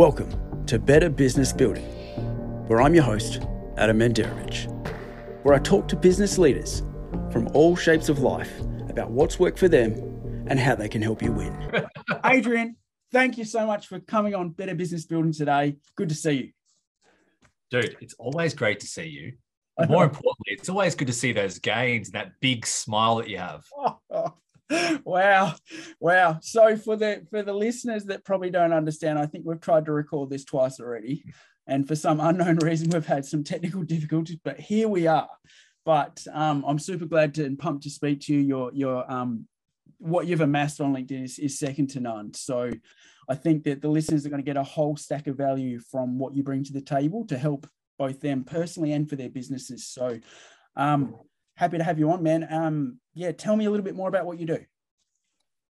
Welcome to Better Business Building, where I'm your host, Adam Mandarovich, where I talk to business leaders from all shapes of life about what's worked for them and how they can help you win. Adrian, thank you so much for coming on Better Business Building today. Good to see you. Dude, it's always great to see you. More importantly, it's always good to see those gains and that big smile that you have. wow. Wow. So for the for the listeners that probably don't understand i think we've tried to record this twice already. And for some unknown reason we've had some technical difficulties but here we are. But um, i'm super glad to and pumped to speak to you. Your your um, what you've amassed on linkedin is, is second to none. So i think that the listeners are going to get a whole stack of value from what you bring to the table to help both them personally and for their businesses. So um, happy to have you on, man. Um, yeah, tell me a little bit more about what you do.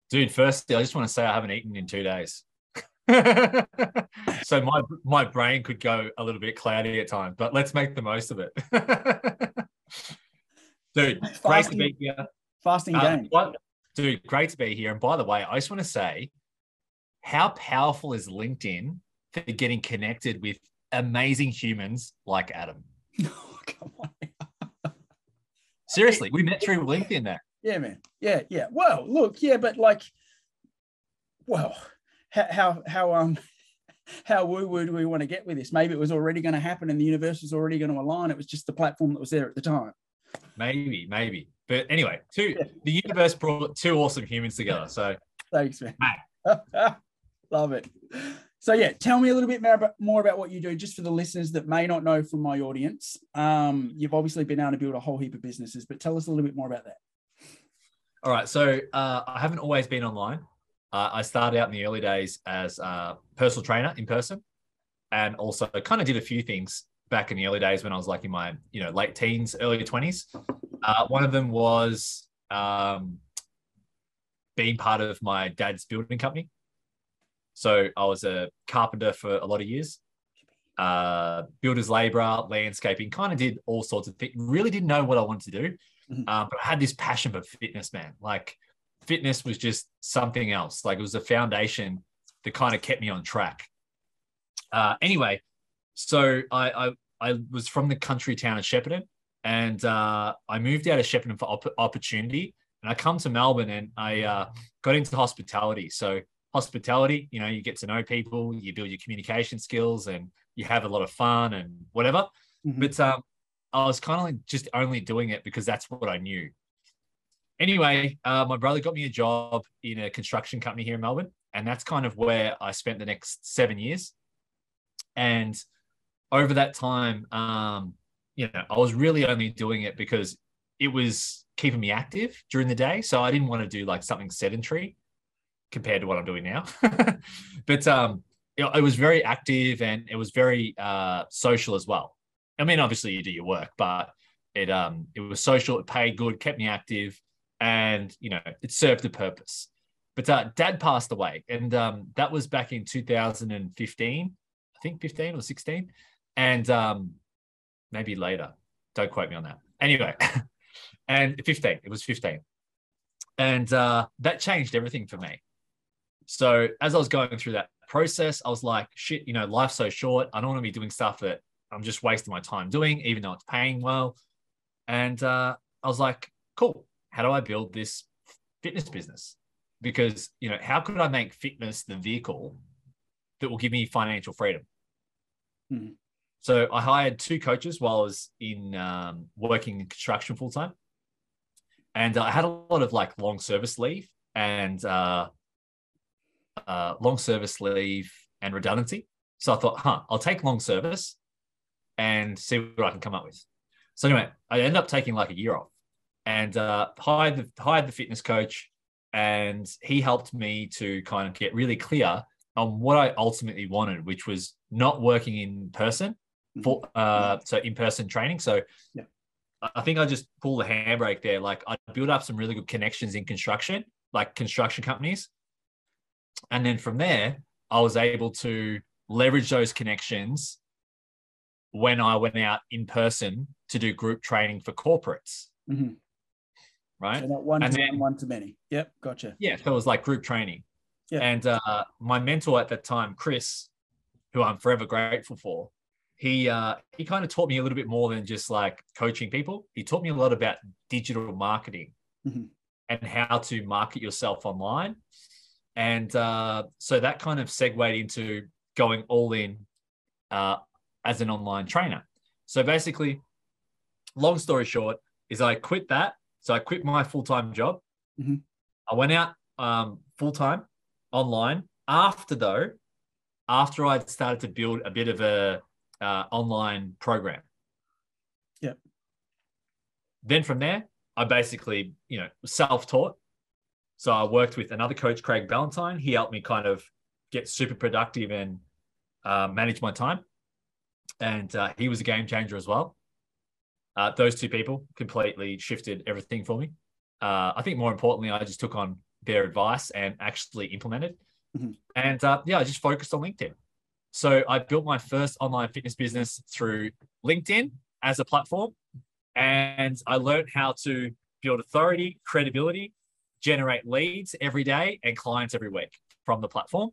Dude, firstly, I just want to say I haven't eaten in two days. so my my brain could go a little bit cloudy at times, but let's make the most of it. dude, fasting, great to be here. Fasting uh, game. What, dude, great to be here. And by the way, I just want to say, how powerful is LinkedIn for getting connected with amazing humans like Adam? Seriously, we met through LinkedIn there. Yeah, man. Yeah, yeah. Well, look, yeah, but like, well, how how, how um how woo woo do we want to get with this? Maybe it was already going to happen and the universe was already going to align. It was just the platform that was there at the time. Maybe, maybe. But anyway, two yeah. the universe brought two awesome humans together. So thanks, man. Love it. So yeah, tell me a little bit more about, more about what you do, just for the listeners that may not know from my audience. Um, you've obviously been able to build a whole heap of businesses, but tell us a little bit more about that. All right, so uh, I haven't always been online. Uh, I started out in the early days as a personal trainer in person, and also kind of did a few things back in the early days when I was like in my you know late teens, early twenties. Uh, one of them was um, being part of my dad's building company. So I was a carpenter for a lot of years, uh, builder's laborer, landscaping, kind of did all sorts of things. Really didn't know what I wanted to do, mm-hmm. um, but I had this passion for fitness, man. Like fitness was just something else. Like it was a foundation that kind of kept me on track. Uh, anyway, so I, I, I was from the country town of Shepparton, and uh, I moved out of Shepparton for op- opportunity, and I come to Melbourne, and I uh, got into hospitality. So hospitality, you know, you get to know people, you build your communication skills, and you have a lot of fun and whatever. Mm-hmm. But um, I was kind of like just only doing it because that's what I knew. Anyway, uh, my brother got me a job in a construction company here in Melbourne, and that's kind of where I spent the next seven years. And over that time, um, you know, I was really only doing it because it was keeping me active during the day. So I didn't want to do like something sedentary compared to what I'm doing now. but um, it, it, was very active and it was very uh, social as well. I mean, obviously you do your work, but it um it was social, it paid good, kept me active, and you know it served a purpose. But uh, dad passed away, and um, that was back in 2015, I think 15 or 16, and um, maybe later. Don't quote me on that. Anyway, and 15, it was 15, and uh, that changed everything for me. So as I was going through that process, I was like, shit, you know, life's so short. I don't want to be doing stuff that I'm just wasting my time doing, even though it's paying well. And uh, I was like, cool. How do I build this fitness business? Because, you know, how could I make fitness the vehicle that will give me financial freedom? Hmm. So I hired two coaches while I was in um, working in construction full time. And uh, I had a lot of like long service leave and uh, uh, long service leave and redundancy. So I thought, huh, I'll take long service and see what I can come up with. So anyway, I ended up taking like a year off and uh, hired the hired the fitness coach, and he helped me to kind of get really clear on what I ultimately wanted, which was not working in person for mm-hmm. uh, so in person training. So yeah. I think I just pulled the handbrake there. Like I built up some really good connections in construction, like construction companies, and then from there, I was able to leverage those connections when I went out in person to do group training for corporates. Mm-hmm. Right. So not one and to then, one, to many. Yep. Gotcha. Yeah. So it was like group training. Yeah. And uh, my mentor at that time, Chris, who I'm forever grateful for, he uh, he kind of taught me a little bit more than just like coaching people. He taught me a lot about digital marketing Mhm. and how to market yourself online. And uh, so that kind of segued into going all in uh, as an online trainer. So basically, long story short, is I quit that. So I quit my full time job. Mhm. I went out um, full time online. After though, after I'd started to build a bit of a uh, online program. Yeah. Then from there, I basically, you know, self taught. So I worked with another coach, Craig Ballantyne. He helped me kind of get super productive and uh, manage my time. And uh, he was a game changer as well. Uh, those two people completely shifted everything for me. Uh, I think more importantly, I just took on their advice and actually implemented. Mhm. And uh, yeah, I just focused on LinkedIn. So I built my first online fitness business through LinkedIn as a platform. And I learned how to build authority, credibility, generate leads every day and clients every week from the platform.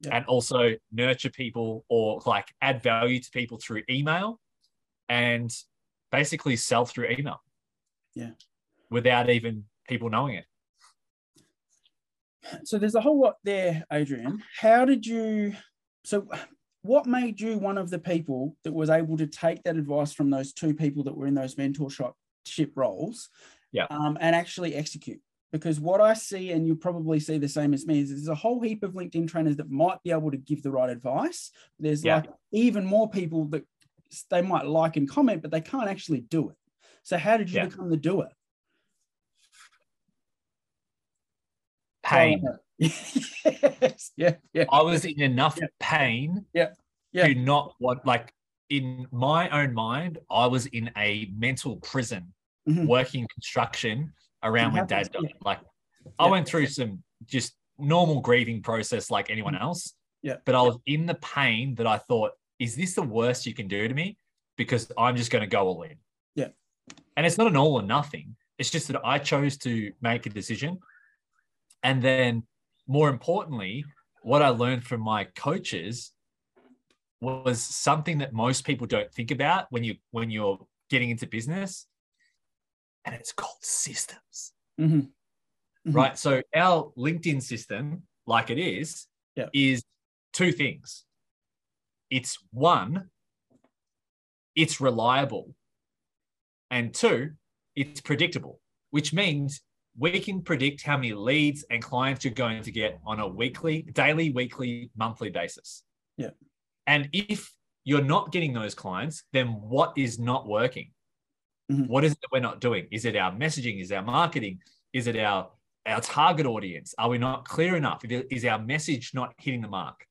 Yeah. And also nurture people or like add value to people through email and basically sell through email. Yeah. Without even people knowing it. so there's a whole lot there, Adrian. How did you? So, what made you one of the people that was able to take that advice from those two people that were in those mentorship roles, Yeah. um, and actually execute? Because what I see, and you probably see the same as me, is there's a whole heap of LinkedIn trainers that might be able to give the right advice. There's Yeah. like even more people that they might like and comment, but they can't actually do it. So, how did you Yeah. become the doer? Pain. yes. Yeah. Yeah. I was in enough Yeah. pain Yeah. Yeah. to not want like in my own mind, I was in a mental prison Mhm. working construction around when dad died. yeah. Like I went through some just normal grieving process like anyone else. Yeah. But I was in the pain that I thought, is this the worst you can do to me? Because I'm just going to go all in. Yeah. And it's not an all or nothing. It's just that I chose to make a decision. And then more importantly, what I learned from my coaches was something that most people don't think about when you when you're getting into business and it's called systems Mhm. Mhm. right so our linkedin system like it is Yeah. is two things it's one it's reliable and two it's predictable which means we can predict how many leads and clients you're going to get on a weekly daily weekly monthly basis Yeah. and if you're not getting those clients then what is not working Mhm. What is it that we're not doing? Is it our messaging? Is our marketing? Is it our our target audience? Are we not clear enough? Is our message not hitting the mark?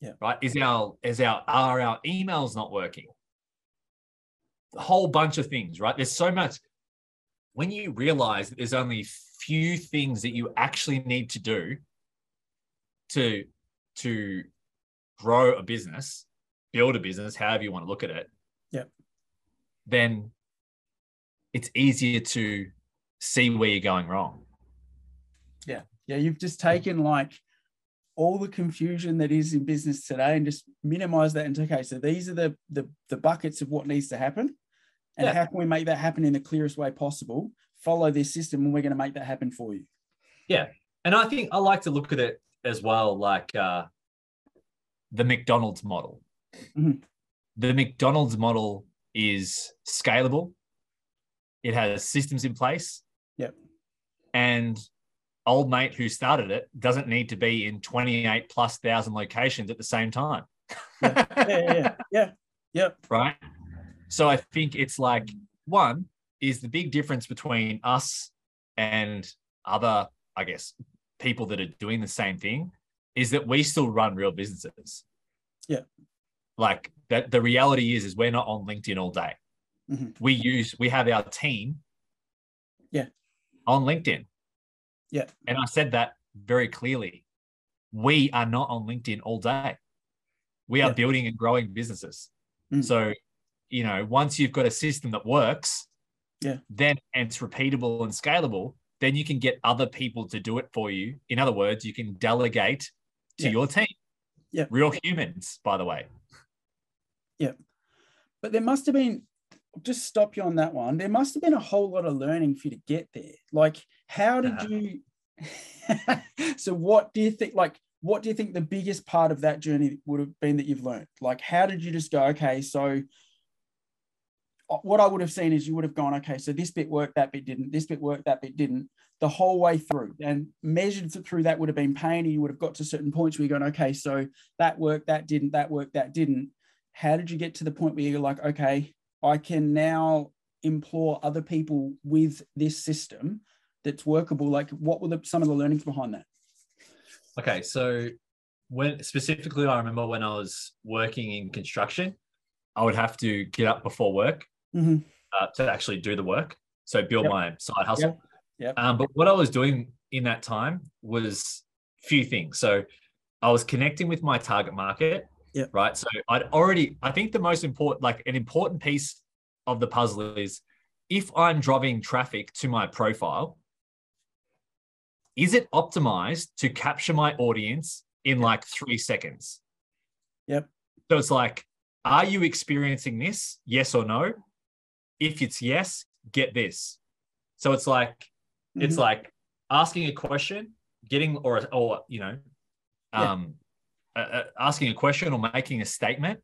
Yeah. right? Is our is our are our emails not working? A whole bunch of things right? There's so much. When you realize that there's only few things that you actually need to do to to grow a business build a business however you want to look at it Yeah. then it's easier to see where you're going wrong Yeah, Yeah. you've just taken like all the confusion that is in business today and just minimize that into okay, so these are the the, the buckets of what needs to happen. And Yeah. how can we make that happen in the clearest way possible? Follow this system and we're going to make that happen for you. Yeah. And i think i like to look at it as well like uh, the mcdonald's model Mhm. the mcdonald's model is scalable it has systems in place Yep. and old mate who started it doesn't need to be in 28 plus thousand locations at the same time Yeah, yeah, yeah. yeah. Yep. right? So I think it's like one is the big difference between us and other, I guess, people that are doing the same thing is that we still run real businesses. Yeah. Like that the reality is is we're not on LinkedIn all day. Mhm. We use we have our team Yeah. on LinkedIn. Yeah. And I said that very clearly. We are not on LinkedIn all day. We are Yeah. building and growing businesses. Mm. So, you know, once you've got a system that works, Yeah. then and it's repeatable and scalable, then you can get other people to do it for you. In other words, you can delegate to Yeah. your team. Yeah. Real humans, by the way. Yeah. But there must have been, just stop you on that one. There must have been a whole lot of learning for you to get there. Like, how did Uh-huh. you? so, what do you think? Like, what do you think the biggest part of that journey would have been that you've learned? Like, how did you just go, okay, so uh, what I would have seen is you would have gone, okay, so this bit worked, that bit didn't, this bit worked, that bit didn't, the whole way through. And measured through that would have been pain. And you would have got to certain points where you're going, okay, so that worked, that didn't, that worked, that didn't. How did you get to the point where you're like, okay, I can now implore other people with this system that's workable? Like, what were the, some of the learnings behind that? Okay, so when specifically, I remember when I was working in construction, I would have to get up before work Mhm. uh, to actually do the work. So build Yep. my side hustle. Yep. Um, but what I was doing in that time was few things. So I was connecting with my target market. Yep. Right. So I'd already, I think the most important, like an important piece of the puzzle is if I'm driving traffic to my profile, is it optimized to capture my audience in like three seconds? Yep. So it's like, are you experiencing this? Yes or no? If it's yes, get this. So it's like, it's Mhm. like asking a question, getting or or you know, um, uh, asking a question or making a statement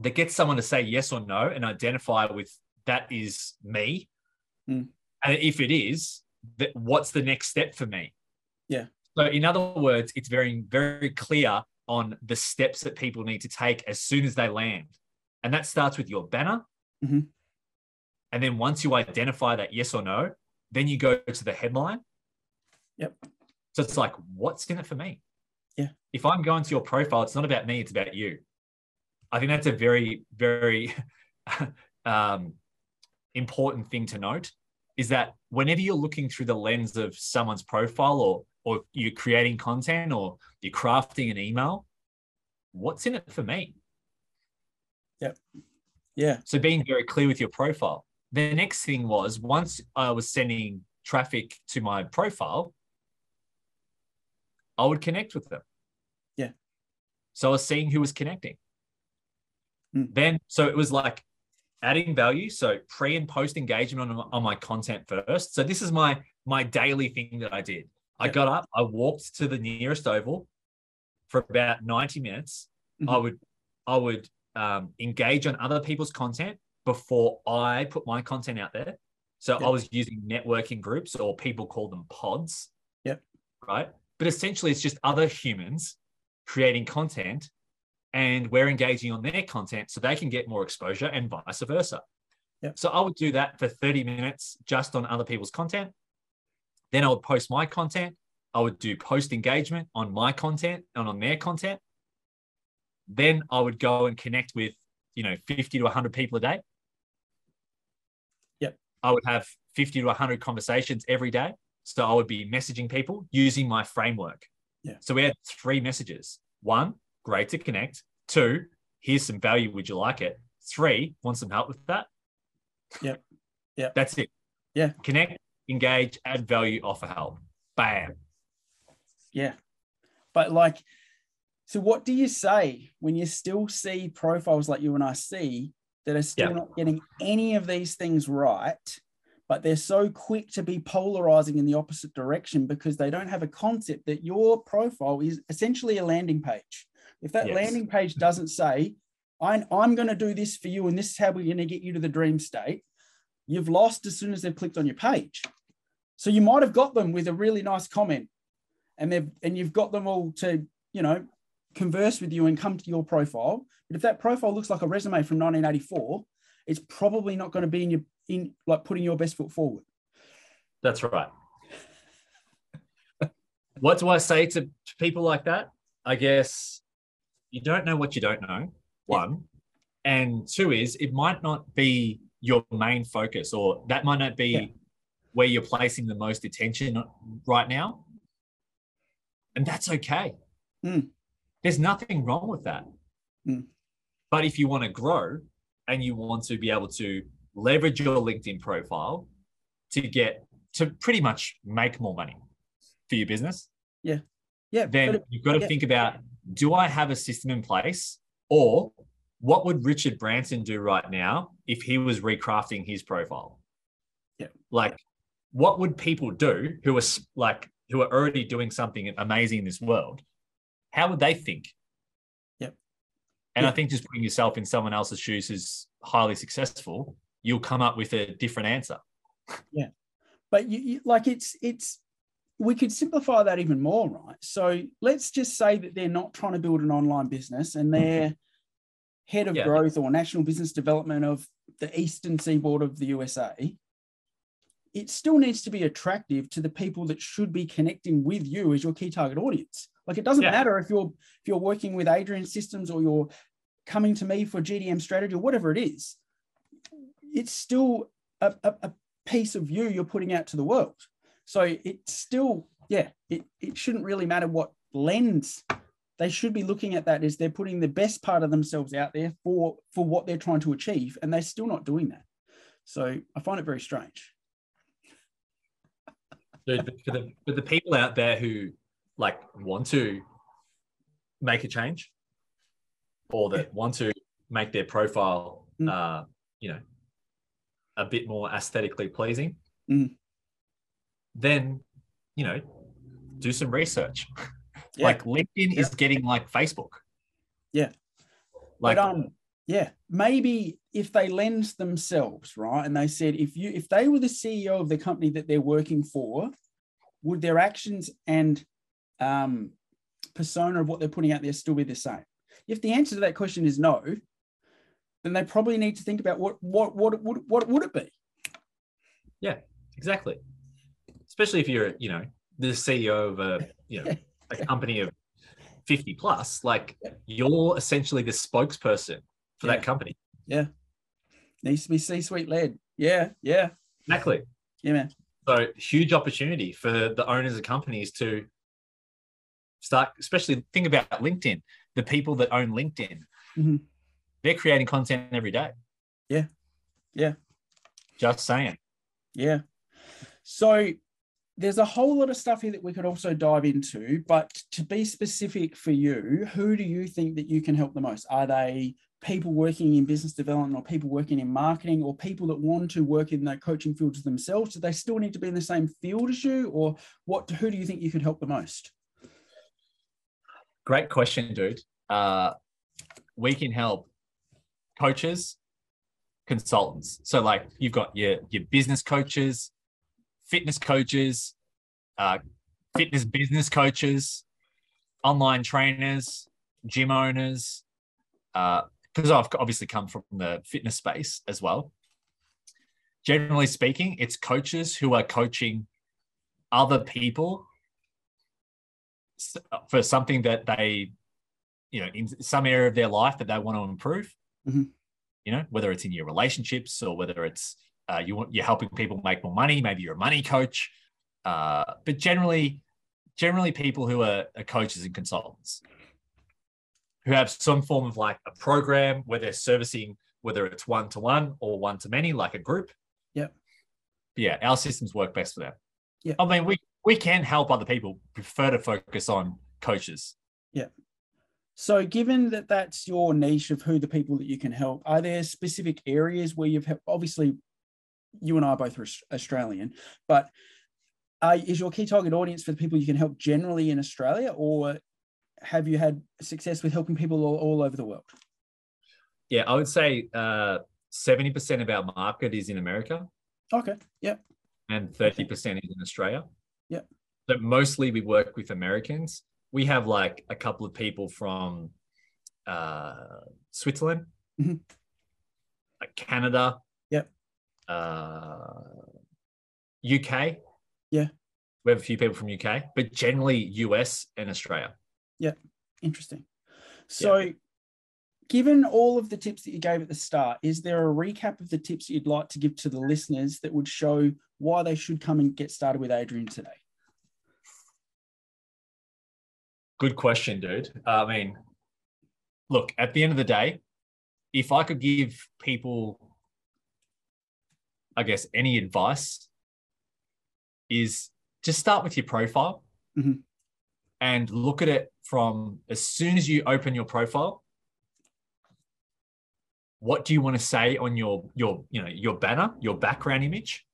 that gets someone to say yes or no and identify with that is me. Mm. And if it is, that what's the next step for me? Yeah. So in other words, it's very very clear on the steps that people need to take as soon as they land, and that starts with your banner. Mhm. And then once you identify that yes or no, then you go to the headline. Yep. So it's like, what's in it for me? Yeah. If I'm going to your profile, it's not about me, it's about you. I think that's a very, very um, important thing to note is that whenever you're looking through the lens of someone's profile or or you're creating content or you're crafting an email, what's in it for me? Yep. Yeah. So being very clear with your profile. The next thing was once I was sending traffic to my profile, I would connect with them. Yeah. So I was seeing who was connecting. Mm. Then, so it was like adding value. So pre and post engagement on, on my content first. So this is my my daily thing that I did. I got up, I walked to the nearest oval for about 90 minutes. I Mhm. would I would um, engage on other people's content before I put my content out there. So Yeah. I was using networking groups or people call them pods. Yep. Right. But essentially, it's just other humans creating content and we're engaging on their content so they can get more exposure and vice versa. Yep. So I would do that for 30 minutes just on other people's content. Then I would post my content. I would do post engagement on my content and on their content. Then I would go and connect with, you know, 50 to 100 people a day. Yep. I would have 50 to 100 conversations every day. So I would be messaging people using my framework. Yeah. So we had three messages. One, great to connect. Two, here's some value. Would you like it? Three, want some help with that? Yep. Yep. That's it. Yeah. Connect, engage, add value, offer help. Bam. Yeah. But like, so what do you say when you still see profiles like you and I see that are still Yeah. not getting any of these things right, but they're so quick to be polarizing in the opposite direction because they don't have a concept that your profile is essentially a landing page. If that Yes. landing page doesn't say, I'm, I'm going to do this for you and this is how we're going to get you to the dream state, you've lost as soon as they've clicked on your page. So you might have got them with a really nice comment and they've and you've got them all to, you know, converse with you and come to your profile. But if that profile looks like a resume from 1984, it's probably not going to be in your in like putting your best foot forward. That's right. what do I say to, to people like that? I guess you don't know what you don't know, one. And two is it might not be your main focus, or that might not be Yeah. where you're placing the most attention right now. And that's okay. Mm. There's nothing wrong with that. Mm. But if you want to grow and you want to be able to leverage your LinkedIn profile to get to pretty much make more money for your business, Yeah, Yeah. then but you've got to yeah. think about do I have a system in place? Or what would Richard Branson do right now if he was recrafting his profile? Yeah. Like, what would people do who are like who are already doing something amazing in this world? How would they think? And I think just putting yourself in someone else's shoes who's highly successful, you'll come up with a different answer. Yeah, but you, you like it's it's we could simplify that even more right so let's just say that they're not trying to build an online business and mm-hmm. they're head of Yeah. growth or national business development of the eastern seaboard of the usa it still needs to be attractive to the people that should be connecting with you as your key target audience like it doesn't Yeah. matter if you're if you're working with adrian systems or you're coming to me for gdm strategy or whatever it is it's still a, a, a piece of you you're putting out to the world. So it's still, yeah, it, it shouldn't really matter what lens they should be looking at that is they're putting the best part of themselves out there for for what they're trying to achieve and they're still not doing that so i find it very strange Dude, but for the for the people out there who like want to make a change or that want to make their profile Mm. uh you know a bit more aesthetically pleasing Mm. then you know do some research Yeah. like linkedin is getting like facebook Yeah. like but um yeah maybe if they lens themselves right and they said if you if they were the ceo of the company that they're working for would their actions and um persona of what they're putting out there still be the same if the answer to that question is no then they probably need to think about what what what would what would it be? Yeah, exactly. Especially if you're you know the ceo of a you know a company of 50 plus like you're essentially the spokesperson for Yeah. that company. Yeah, needs to be c-suite led. Yeah yeah. Exactly. Yeah man. So huge opportunity for the owners of companies to start especially think about linkedin the people that own linkedin. Mhm. They're creating content every day Yeah. Yeah. just saying Yeah. So there's a whole lot of stuff here that we could also dive into, but to be specific for you, who do you think that you can help the most? Are they people working in business development or people working in marketing or people that want to work in the coaching fields themselves? Do they still need to be in the same field as you or what who do you think you could help the most? Great question, dude. Uh, we can help coaches, consultants. So, like, you've got your your business coaches, fitness coaches, uh, fitness business coaches, online trainers, gym owners. Because I've obviously come from the fitness space as well. Generally speaking, it's coaches who are coaching other people for something that they, you know, in some area of their life that they want to improve. Mhm. You know, whether it's in your relationships or whether it's uh, you want you're helping people make more money. Maybe you're a money coach, uh, but generally, generally people who are, are coaches and consultants who have some form of like a program where they're servicing whether it's one to one or one to many, like a group. Yeah. Yeah, our systems work best for them. Yeah. I mean, we we can help other people. Prefer to focus on coaches. So, given that that's your niche of who the people that you can help, are there specific areas where you've helped? Obviously, you and I are both Aus- Australian, but uh, is your key target audience for the people you can help generally in Australia, or have you had success with helping people all, all over the world? Yeah, I would say uh, seventy percent of our market is in America Okay. Yeah. and thirty percent is in Australia. Yeah. But mostly we work with Americans. We have like a couple of people from uh, Switzerland, Mhm. like Canada. Yep. Uh, UK. Yeah. We have a few people from UK, but generally US and Australia. Yeah, interesting. So, given all of the tips that you gave at the start, is there a recap of the tips that you'd like to give to the listeners that would show why they should come and get started with Adrian today? Good question, dude. I mean, look, at the end of the day, if I could give people, I guess, any advice, is just start with your profile. Mhm. and look at it from as soon as you open your profile what do you want to say on your your you know your banner your background image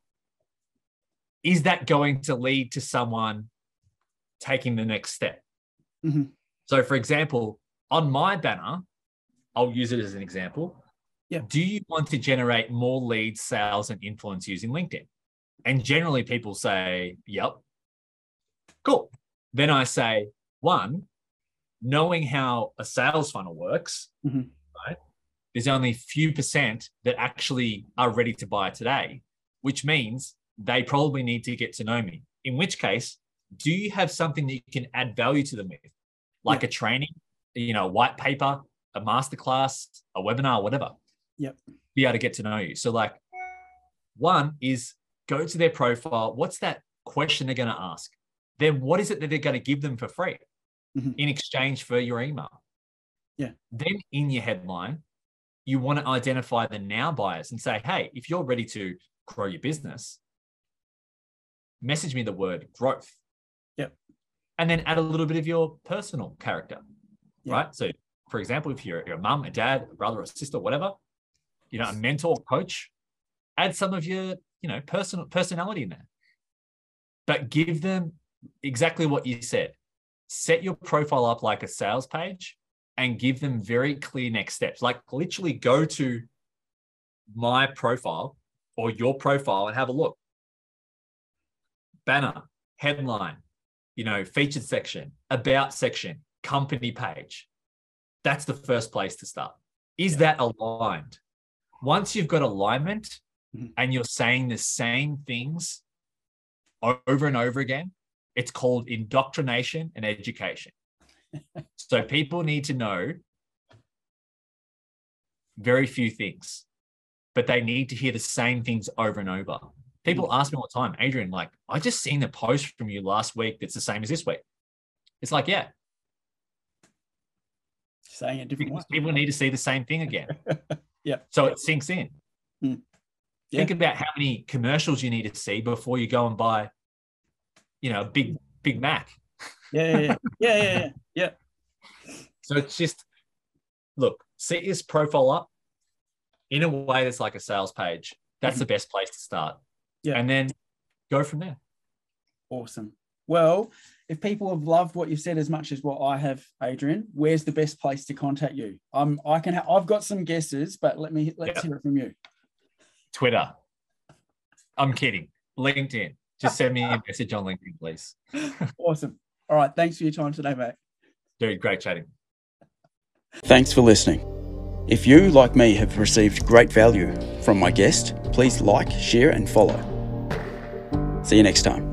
is that going to lead to someone taking the next step Mhm. so for example on my banner i'll use it as an example Yeah. do you want to generate more leads sales and influence using linkedin and generally people say yep cool then i say one knowing how a sales funnel works Mhm. right there's only few percent that actually are ready to buy today which means they probably need to get to know me in which case do you have something that you can add value to them with like a training you know a white paper a masterclass a webinar whatever Yep. be able to get to know you so like one is go to their profile what's that question they're going to ask then what is it that they're going to give them for free Mhm. in exchange for your email Yeah. then in your headline you want to identify the now buyers and say hey if you're ready to grow your business message me the word growth. And then add a little bit of your personal character Yeah. right? So for example if you're, you're a mum a dad a brother or sister whatever you know a mentor coach add some of your you know personal personality in there. But give them exactly what you said. Set your profile up like a sales page and give them very clear next steps. Like literally go to my profile or your profile and have a look. Banner headline you know featured section about section company page. That's the first place to start. Is that aligned? Once you've got alignment Mhm. and you're saying the same things over and over again it's called indoctrination and education. So people need to know very few things but they need to hear the same things over and over people ask me all the time adrian like i just seen the post from you last week that's the same as this week it's like yeah saying it a different way. people need to see the same thing again. Yeah. So it sinks in. Mm. Yeah. Think about how many commercials you need to see before you go and buy, you know, a big Big Mac. Yeah, yeah, yeah, yeah, yeah, yeah. So it's just look, set your profile up in a way that's like a sales page. That's the best place to start. Yeah. And then go from there. Awesome. Well, if people have loved what you've said as much as what I have, Adrian, where's the best place to contact you? I'm I can ha- I've got some guesses, but let me let's Yeah. hear it from you. Twitter. I'm kidding. LinkedIn. Just send me a message on LinkedIn, please. Awesome. All right. Thanks for your time today, mate. Dude, great chatting. Thanks for listening. If you, like me, have received great value from my guest, please like, share, and follow. See you next time.